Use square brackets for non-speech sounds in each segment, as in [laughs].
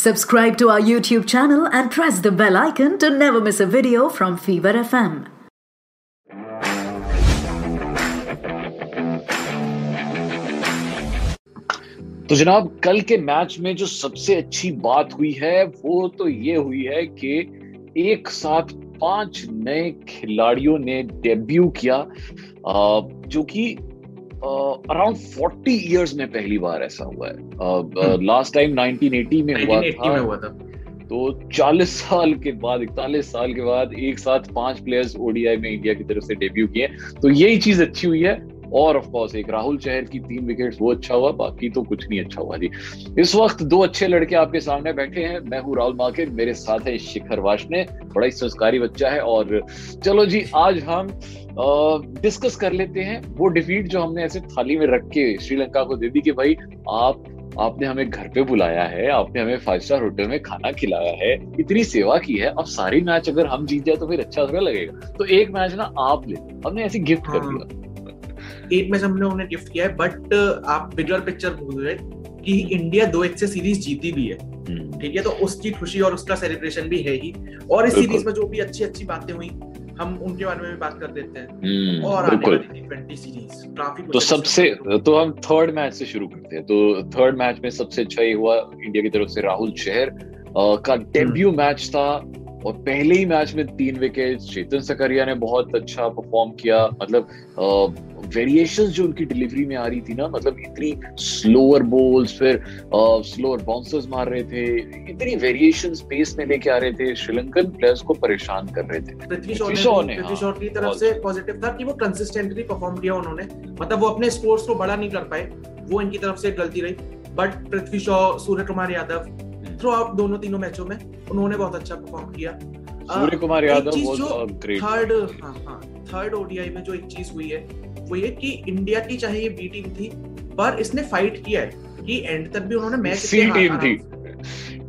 Subscribe to our YouTube channel and press the bell icon to never miss a video from Fever FM. तो जनाब कल के match में जो सबसे अच्छी बात हुई है वो तो ये हुई है कि एक साथ पाँच नए खिलाड़ियों ने डेब्यू किया जो कि अराउंड फोर्टी ईयर्स में पहली बार ऐसा हुआ है। लास्ट टाइम 1980 में हुआ था, में हुआ था। तो 40 साल के बाद इकतालीस साल के बाद एक साथ पाँच प्लेयर्स ओडीआई में इंडिया की तरफ़ से डेब्यू किए तो यही चीज़ अच्छी हुई है। और ऑफ़ कोर्स एक राहुल चहर की तीन विकेट्स वो अच्छा हुआ बाकी तो कुछ नहीं अच्छा हुआ जी। इस वक्त दो अच्छे लड़के आपके सामने बैठे हैं। मैं हूँ राहुल मार्केट मेरे साथ है शिखर वाशने बड़ा ही संस्कारी बच्चा है और चलो जी आज हम डिस्कस कर लेते हैं वो डिफीट जो हमने ऐसे थाली में रख के श्रीलंका को दे दी कि भाई आप आपने हमें घर पे बुलाया है आपने हमें फाइव स्टार होटल में खाना खिलाया है इतनी सेवा की है अब सारी मैच अगर हम जीत जाए तो फिर अच्छा लगेगा। तो एक मैच ना आप ले हमने ऐसे गिफ्ट कर हाँ। दिया। एक मैच हमने उन्हें गिफ्ट किया है बट आप बिगर पिक्चर भूल रहे कि इंडिया दो एक से सीरीज़ जीती भी है। हम्म, ठीक है? तो उसकी खुशी और उसका सेलिब्रेशन भी है ही। और इस सीरीज़ में जो भी अच्छी अच्छी बातें हुई हम उनके बारे में भी बात कर देते हैं। हम्म, और आने बिल्कुल। सीरीज़ काफ़ी तो सबसे तो हम थर्ड मैच से शुरू करते हैं। तो थर्ड मैच में सबसे अच्छा ये हुआ इंडिया की तरफ़ से राहुल शहर का डेब्यू मैच था और पहले ही मैच में तीन विकेट चेतन सकरिया ने बहुत अच्छा परफॉर्म किया। मतलब वेरिएशंस जो उनकी डिलीवरी में आ रही थी ना मतलब इतनी स्लोअर बॉल्स फिर स्लोअर बाउंसर्स मार रहे थे इतनी वेरिएशन पेस में लेके आ रहे थे श्रीलंकन प्लेयर्स को परेशान कर रहे थे। पृथ्वी शॉ ने पृथ्वी हाँ, शॉ की तरफ़ से पॉजिटिव था कि वो कंसिस्टेंटली परफॉर्म किया उन्होंने। मतलब वो अपने स्कोर्स को बड़ा नहीं कर पाए वो इनकी तरफ़ से गलती रही। But Prithvi Shaw Surya Kumar Yadav through out दोनों तीनों मैचों में उन्होंने बहुत अच्छा परफॉर्म किया। सूर्य कुमार यादव जो थर्ड हाँ हाँ थर्ड ओडीआई में जो एक चीज़ हुई है वो ये कि इंडिया की चाहे ये बी टीम थी पर इसने फाइट किया है कि एंड तक भी उन्होंने मैच सी टीम थी।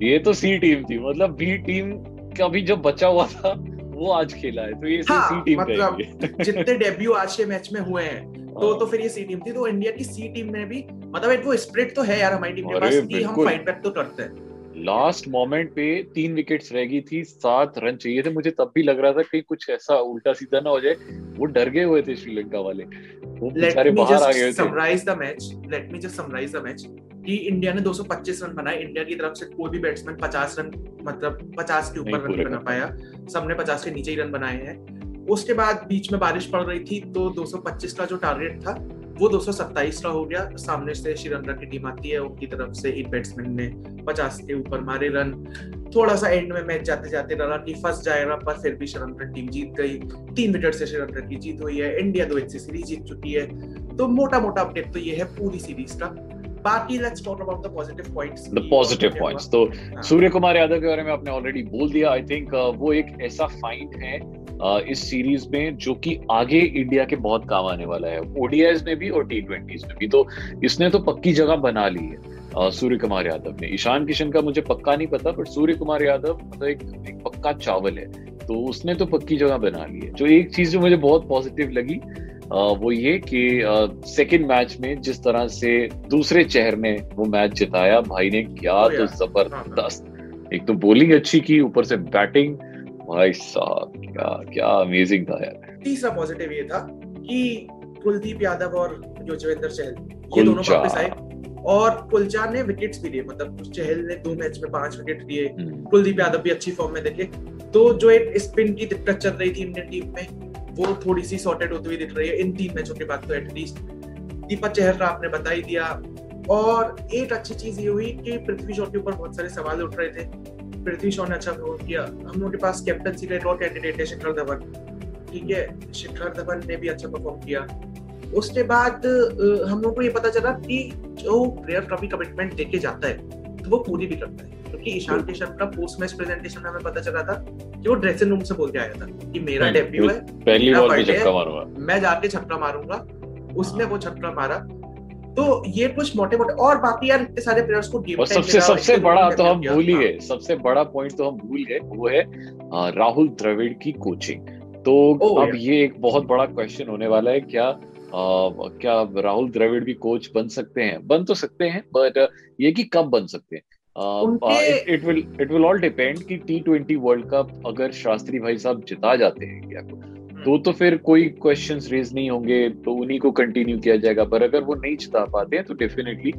ये तो सी टीम थी मतलब बी टीम का भी जो बचा हुआ था वो आज खेला है तो ये हाँ, सी हाँ, टीम मतलब [laughs] जितने डेब्यू आज के मैच में हुए हैं तो तो फिर ये सी टीम थी तो इंडिया की सी टीम में भी मतलब एक वो स्प्रिट तो है यार हमारी टीम के पास कि हम फाइट बैक तो करते हैं। लास्ट मोमेंट पे तीन विकेट्स रह गई थी सात रन चाहिए थे। मुझे तब भी लग रहा था कि कुछ ऐसा उल्टा सीधा ना हो जाए। वो डर गए हुए थे श्रीलंका वाले। वो बेचारे बाहर आ गए थे। Summarise the match let me just summarise the match कि इंडिया ने 225 रन बनाए। इंडिया की तरफ़ से कोई भी बैट्समैन 50 रन मतलब 50 के ऊपर रन नहीं बना पाया। सबने 50 के नीचे ही रन बनाए हैं। उसके बाद बीच में बारिश पड़ रही थी तो 225 का जो टारगेट था वो 227 का हो गया। सामने से श्रीलंका की टीम आती है उनकी तरफ़ से एक बैट्समैन ने 50 के ऊपर मारे रन। थोड़ा सा एंड में मैच जाते जाते लगा कि फंस जाएगा पर फिर भी श्रीलंकन टीम जीत गई। तीन विकेट से श्रीलंका की जीत हुई है। इंडिया दो एक से सीरीज़ जीत चुकी है। तो मोटा मोटा अपडेट तो ये है पूरी सीरीज़ का। बाकी let's talk about the positive points the positive points तो हाँ। सूर्य कुमार यादव के बारे में आपने ऑलरेडी बोल दिया आई थिंक वो एक ऐसा फाइंड है इस सीरीज़ में जो कि आगे इंडिया के बहुत काम आने वाला है। ओडीआईज में भी और टी ट्वेंटीज में भी। तो इसने तो पक्की जगह बना ली है सूर्य कुमार यादव ने। ईशान किशन का मुझे पक्का नहीं पता पर सूर्य कुमार यादव मतलब एक, एक पक्का चावल है। तो उसने तो पक्की जगह बना ली है। जो एक चीज़ जो मुझे बहुत पॉजिटिव लगी वो ये कि सेकंड मैच में जिस तरह से दूसरे चेहर ने वो मैच जिताया भाई ने क्या तो ज़बरदस्त। एक तो बॉलिंग अच्छी की ऊपर से बैटिंग भाई साहब क्या क्या अमेजिंग था यार। तीसरा पॉजिटिव ये था कि कुलदीप यादव और युजवेंद्र चहल ये दोनों वापस आए। और कुलचा ने विकेट्स भी लिए मतलब चहल ने दो मैच में पाँच विकेट लिए हम्म, कुलदीप यादव भी अच्छी फॉर्म में देखे। तो जो एक स्पिन की दिक्कत चल रही थी इंडियन टीम में वो थोड़ी सी सॉर्टेड होती हुई दिख रही है इन तीन मैचों के बाद तो एटलीस्ट दीपक चहर आपने बता ही दिया। और एक अच्छी चीज़ ये हुई कि पृथ्वी शॉ के ऊपर बहुत सारे सवाल उठ रहे थे। पृथ्वी शॉ ने अच्छा परफॉर्म किया। हम लोगों के पास कैप्टनसी का एक और कैंडिडेट है शिखर धवन। ठीक है? शिखर धवन ने भी अच्छा परफॉर्म किया। उसके बाद हम लोगों को ये पता चला कि जो प्लेयर कभी कमिटमेंट देके जाता है तो वो पूरी भी करता है। क्योंकि ईशान किशन का पोस्ट मैच प्रेजेंटेशन में हमें पता चला था कि वो ड्रेसिंग रूम से बोल के आया था कि मेरा डेब्यू है पहली बॉल पे छक्का मारूँगा। मैं जाके छक्का मारूँगा। उसने हाँ। वो छक्का मारा। तो ये कुछ मोटे मोटे और बाकी यार इतने सारे प्लेयर्स को गेम सबसे सबसे बड़ा तो हम भूल ही हाँ, गए सबसे बड़ा पॉइंट तो हम भूल गए वो है राहुल द्रविड़ की कोचिंग तो अब ये एक बहुत बड़ा क्वेश्चन होने वाला है क्या अ, क्या राहुल द्रविड़ भी कोच बन सकते हैं? बन तो सकते हैं बट ये कि कब बन सकते हैं? It will it will all depend कि टी ट्वेंटी वर्ल्ड कप अगर शास्त्री भाई साहब जिता जाते हैं इंडिया को। तो तो फिर कोई क्वेश्चंस रेज नहीं होंगे तो उन्हीं को कंटिन्यू किया जाएगा। पर अगर वो नहीं जिता पाते हैं तो definitely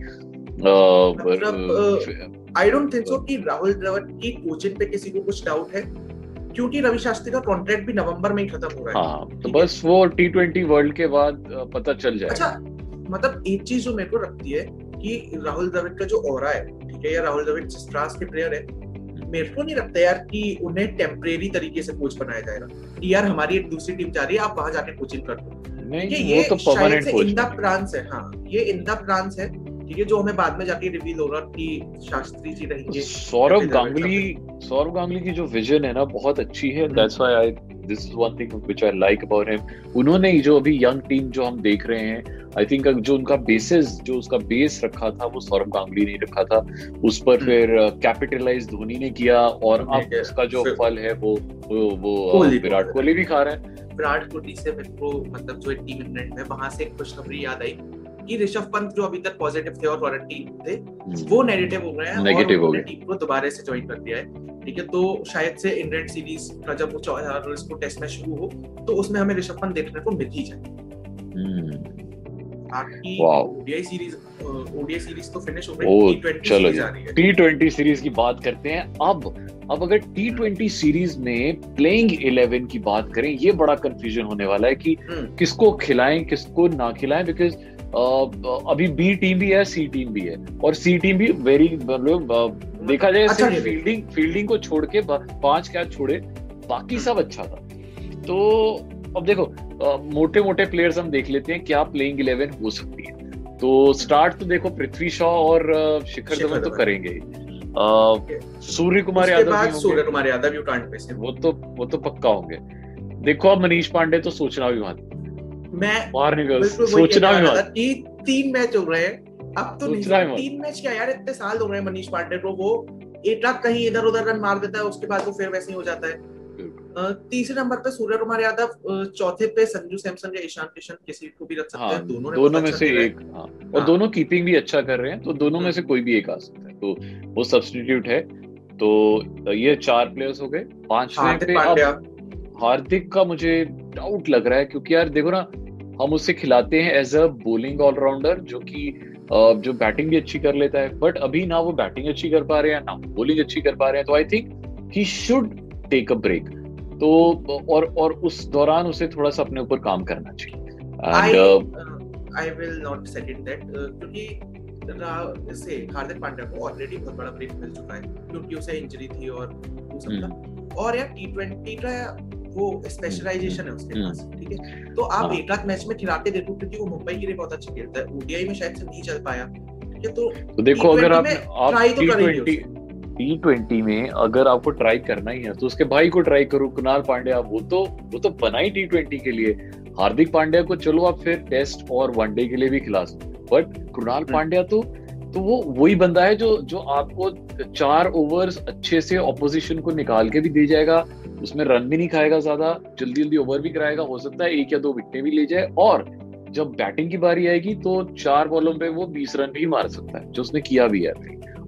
I don't think so कि राहुल द्रविड़ की कोचिंग पे किसी को कुछ डाउट है क्योंकि रवि शास्त्री का कॉन्ट्रैक्ट भी नवंबर में ही खत्म हो रहा है। हाँ तो बस वो टी ट्वेंटी वर्ल्ड के बाद पता चल जाए अच्छा मतलब एक चीज़ जो मेरे को रखती है कि राहुल द्रविड़ का जो और है ठीक है या राहुल द्रविड़ जिस क्लास के प्लेयर है मेरे को नहीं लगता यार कि उन्हें टेम्परेरी तरीके से कोच बनाया जाएगा। कि यार हमारी एक दूसरी टीम जा रही है आप वहाँ जाके कोचिंग कर दो। नहीं ये, ये तो शायद से इंदा प्रांस है। हाँ ये इंदा प्रांस है ठीक है जो हमें बाद में जाके रिवील होगा कि शास्त्री जी रहेंगे। सौरभ गांगुली सौरभ गांगुली की जो विजन है ना बहुत अच्छी है। That's why I this is one thing which I like about him उन्होंने जो अभी यंग टीम जो हम देख रहे हैं आई थिंक जो उनका बेसिस जो उसका बेस रखा था वो सौरभ गांगुली ने रखा था। उस पर हम्म। फिर कैपिटलाइज धोनी ने किया और अब उसका जो फल है वो वो वो विराट कोहली भी खा रहा है। विराट कोहली से मेरे को मतलब जो टीम इंग्लैंड है वहाँ से खुशखबरी याद आई। कि ऋषभ पंत जो अभी तक पॉजिटिव थे और क्वारंटीन थे हम्म। वो नेगेटिव हो गए हैं नेगेटिव हो गए। टीम को दोबारा से ज्वाइन कर दिया है। ठीक है तो शायद से इंग्लैंड सीरीज़ का जब वो इसको टेस्ट मैच शुरू हो तो उसमें हमें ऋषभ पंत देखने को मिल ही जाए। ओडीआई सीरीज़ ओडीआई सीरीज़ तो फिनिश हो गई टी ट्वेंटी सीरीज़ की बात करते हैं। अब अब अगर टी ट्वेंटी सीरीज़ में प्लेइंग इलेवन की बात करें ये बड़ा कंफ्यूजन होने वाला है कि हम्म। किसको खिलाएँ किसको ना खिलाएँ बिकॉज़ अभी बी टीम भी है सी टीम भी है। और सी टीम भी वेरी मतलब देखा जाए अच्छा फील्डिंग फील्डिंग को छोड़ के पाँच कैच छोड़े बाकी सब अच्छा था। तो अब देखो मोटे मोटे प्लेयर्स हम देख लेते हैं क्या प्लेइंग इलेवन हो सकती है। तो स्टार्ट तो देखो पृथ्वी शॉ और शिखर धवन तो करेंगे ही। सूर्य कुमार यादव सूर्य कुमार यादव वो तो वो तो पक्का होंगे। देखो अब मनीष पांडे तो सोचना भी मत। मैं बाहर निकल सोचना भी मत। तीन मैच हो रहे हैं। अब तो नहीं तीन मैच क्या यार इतने साल हो गए मनीष पांडे को वो एक लाख कहीं इधर उधर रन मार देता है उसके बाद वो फिर वैसे ही हो जाता है। तीसरे नंबर पे सूर्य कुमार यादव चौथे पे संजू सैमसन या ईशान किशन किसी को भी रख सकते हाँ, हैं दोनों दोनों में से एक हाँ, और हाँ, दोनों कीपिंग भी अच्छा कर रहे हैं तो दोनों में से कोई भी एक आ सकता है। तो वो सब्सटीट्यूट है। तो ये चार प्लेयर्स हो गए। पांचवे पे हार्दिक का मुझे डाउट लग रहा है क्योंकि यार देखो ना हम उसे खिलाते हैं एज अ बोलिंग ऑलराउंडर जो कि जो बैटिंग भी अच्छी कर लेता है बट अभी ना वो बैटिंग अच्छी कर पा रहे हैं ना बोलिंग अच्छी कर पा रहे हैं तो I think he should take a break तो और और उस दौरान उसे थोड़ा सा अपने ऊपर काम करना चाहिए। I will not second that क्योंकि इससे हार्दिक पांड्या को ऑलरेडी बहुत बड़ा ब्रेक मिल चुका है क्योंकि उसे इंजरी थी और हम्म। और यार टी ट्वेंटी का वो स्पेशलाइजेशन है उसके पास हम्म। ठीक है तो आप हाँ। एक आध मैच में खिलाते देखो क्योंकि वो मुंबई के लिए बहुत अच्छा खेलता है ओडीआई में शायद से नहीं चल पाया ठीक है तो, तो देखो अगर आप आप टी ट्वेंटी टी ट्वेंटी में अगर आपको ट्राई करना ही है तो उसके भाई को ट्राई करो कुणाल पांड्या वो तो वो तो बना ही टी ट्वेंटी के लिए हार्दिक पांड्या को चलो आप फिर टेस्ट और वनडे के लिए भी खिला सकते बट कुणाल हम्म। पांड्या तो तो वो वही बंदा है जो जो आपको चार ओवर्स अच्छे से ऑपोजिशन को निकाल के भी दे जाएगा उसमें रन भी नहीं खाएगा ज़्यादा जल्दी जल्दी ओवर भी कराएगा हो सकता है एक या दो विकेटें भी ले जाए और जब बैटिंग की बारी आएगी तो चार बॉलों पे वो बीस रन भी मार सकता है जो उसने किया भी है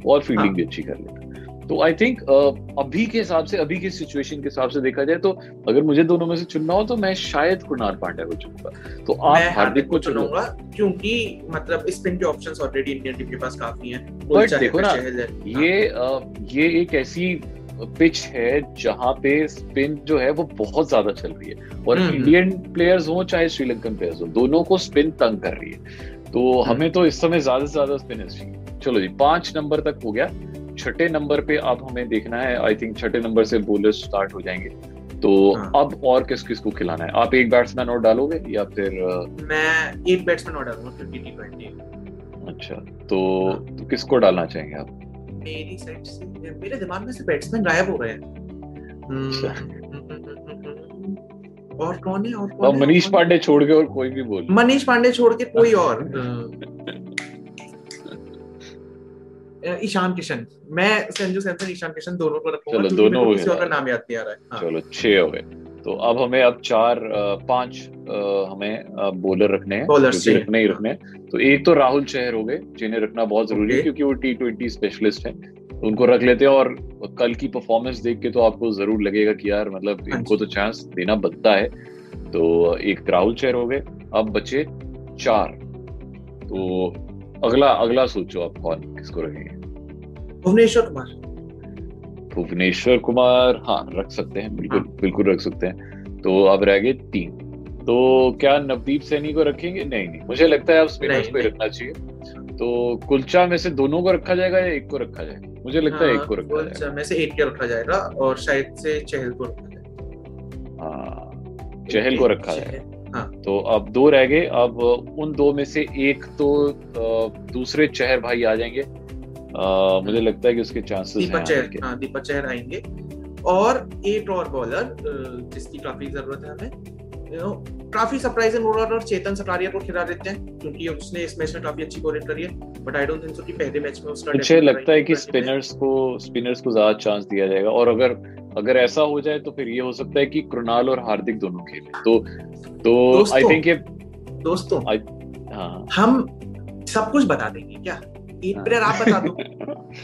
और फील्डिंग हाँ। भी अच्छी कर लेता है तो आई थिंक uh, अभी के हिसाब से अभी की सिचुएशन के हिसाब से देखा जाए तो अगर मुझे दोनों में से चुनना हो तो मैं शायद कुणाल पांड्या को चुनूँगा तो आप हार्दिक को चुनूँगा क्योंकि मतलब स्पिन के ऑप्शंस ऑलरेडी इंडियन टीम के पास काफ़ी हैं बट देखो ना ये हाँ। ये एक ऐसी पिच है जहाँ पे स्पिन जो है वो बहुत ज़्यादा चल रही है। और इंडियन प्लेयर्स। हो चाहे श्रीलंकन प्लेयर्स हो दोनों को स्पिन तंग कर रही है। तो हम्म। हमें तो इस समय ज़्यादा से ज़्यादा स्पिन चाहिए। चलो जी पाँच नंबर तक हो गया। छठे नंबर पे अब हमें देखना है। आई थिंक छठे नंबर से बोलर्स स्टार्ट हो जाएँगे। तो हाँ. अब और किस किस को खिलाना है? आप एक बैट्समैन और डालोगे या फिर मैं एक बैट्समैन और डालूँगा क्योंकि टी ट्वेंटी अच्छा तो, हाँ. तो किसको डालना चाहेंगे आप? मेरी साइड से मेरे दिमाग में से बैट्समैन गायब हो गए हैं। अच्छा। और कौन है और कौन मनीष पांडे छोड़ के और कोई भी बोल। मनीष पांडे छोड़ के कोई और [laughs] ईशान किशन। मैं संजू सैमसन ईशान किशन दोनों को रखूँगा चलो दोनों किसी और का नाम याद नहीं आ रहा है। हाँ. चलो छह हो गए। तो अब हमें अब चार पाँच हमें बॉलर रखने हैं रखने ही रखने हैं। तो एक तो राहुल चहर हो गए जिन्हें रखना बहुत ज़रूरी है क्योंकि वो टी ट्वेंटी स्पेशलिस्ट है। उनको रख लेते हैं और कल की परफॉर्मेंस देख के तो आपको ज़रूर लगेगा कि यार मतलब हाँ इनको तो चांस देना बनता है। तो एक राहुल चेहर हो गए अब बचे चार। तो अगला अगला सोचो आप कौन किसको रखेंगे? भुवनेश्वर कुमार। भुवनेश्वर कुमार हाँ रख सकते हैं बिल्कुल हाँ। बिल्कुल रख सकते हैं। तो अब रह गए तीन। तो क्या नवदीप सैनी को रखेंगे? नहीं नहीं मुझे लगता है अब स्पिनर्स को। रखना चाहिए। तो कुलचा में से दोनों को रखा जाएगा या एक को रखा जाएगा? मुझे लगता हाँ, है एक को रखा जाएगा। में से एक को रखा जाएगा और शायद से चहल को रखा जाएगा। हाँ चहल को रखा जाएगा। हाँ। तो अब दो रह गए अब उन दो में से एक तो दूसरे चहर भाई आ जाएँगे। मुझे लगता है कि उसके चांसेस दीपक चहर हाँ दीपक चहर आएँगे। और एक और बॉलर जिसकी काफ़ी ज़रूरत है हमें यू नो काफ़ी सरप्राइजिंग बॉलर और चेतन सटारिया को खिला देते हैं क्योंकि उसने इस मैच में काफ़ी अच्छी बॉलिंग करी है but I don't think so कि पहले मैच में उसका मुझे लगता है कि स्पिनर्स को स्पिनर्स को ज़्यादा चांस दिया जाएगा। और अगर अगर ऐसा हो जाए तो फिर ये हो सकता है कि कृणाल और हार्दिक दोनों खेले। तो तो आई थिंक ये दोस्तों हाँ। हम सब कुछ बता देंगे क्या? एक प्लेयर आप बता दो।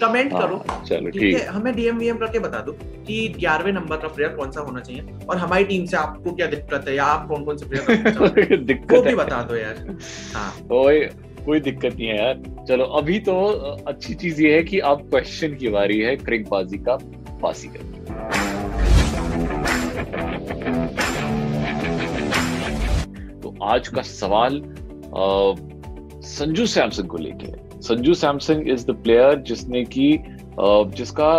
कमेंट [laughs] करो। हाँ, ठीक ठीक। है? हमें डीएम वीएम करके बता दो कि ग्यारहवें नंबर का प्लेयर कौन सा होना चाहिए और हमारी टीम से आपको क्या दिक्कत है या आप कौन कौन से प्लेयर [laughs] वो दिक्कत भी बता दो यार। हाँ। कोई कोई दिक्कत नहीं है यार। चलो अभी तो अच्छी चीज़ ये है कि अब क्वेश्चन की बारी है क्रिकबाजी का बासी का। तो आज का सवाल संजू सैमसन को लेके है। Sanju Samson is the player जिसने की जिसका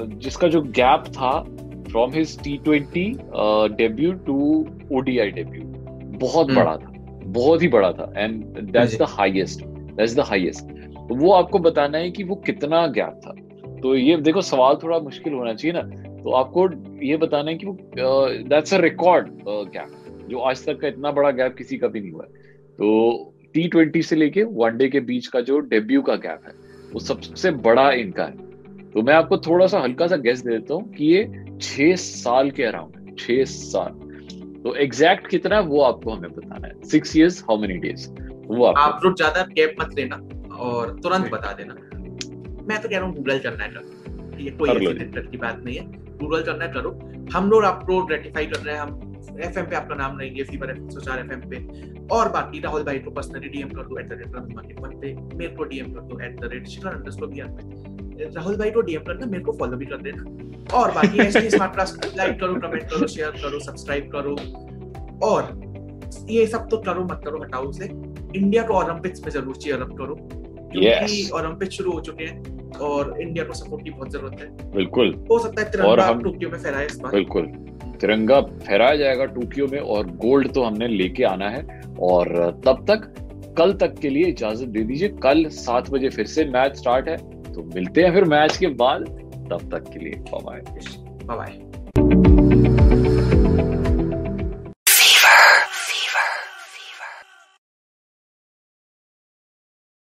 जिसका जो गैप था from his T twenty debut to ODI debut बहुत हम्म। बड़ा था। बहुत ही बड़ा था। And that's the highest that's the highest तो वो आपको बताना है कि वो कितना गैप था। तो ये देखो सवाल थोड़ा मुश्किल होना चाहिए ना। तो आपको ये बताना है कि वो दैट्स अ रिकॉर्ड गैप जो आज तक का इतना बड़ा गैप किसी का भी नहीं हुआ है। तो टी ट्वेंटी से लेके वनडे के बीच का जो डेब्यू का गैप है वो सबसे बड़ा इनका है। तो मैं आपको थोड़ा सा हल्का सा गेस दे देता हूँ कि ये छह साल के अराउंड छह साल। तो एग्जैक्ट कितना है वो आपको हमें बताना है। Six years how many days वो आप आपको लोग ज़्यादा गैप मत लेना और तुरंत बता देना। मैं तो कह रहा हूँ गूगल करना है करो। ये कोई की बात नहीं है। गूगल करना है करो। हम लोग आपको रेटिफाई कर रहे हैं हम एफ़ पे आपका नाम रहेंगे फीवर एफ़ सौ चार एफ़ पे। और बाकी राहुल भाई को पर्सनली डीएम कर दो at the rate market one पे मेरे को डीएम कर दो at the rate Shikhar underscore B पे। राहुल भाई को डीएम करना मेरे को फॉलो भी कर देना। और बाकी ऐसे स्मार्ट क्लास लाइक करो कमेंट करो शेयर करो सब्सक्राइब करो। और ये सब तो करो मत करो हटाओ उसे। इंडिया को ओलंपिक्स में ज़रूर चीयर अप करो। क्योंकि. ओलंपिक शुरू हो चुके हैं और इंडिया को सपोर्ट की बहुत ज़रूरत है। बिल्कुल। हो सकता है तिरंगा टोक्यो में फहराए इस बार। बिल्कुल। तिरंगा फहराया जाएगा टोक्यो में और गोल्ड तो हमने लेके आना है। और तब तक, कल तक के लिए इजाज़त दे दीजिए। कल सात बजे फिर से मैच स्टार्ट है। तो मिलते हैं फिर मैच के बाद। तब तक के लिए बाय बाय बाय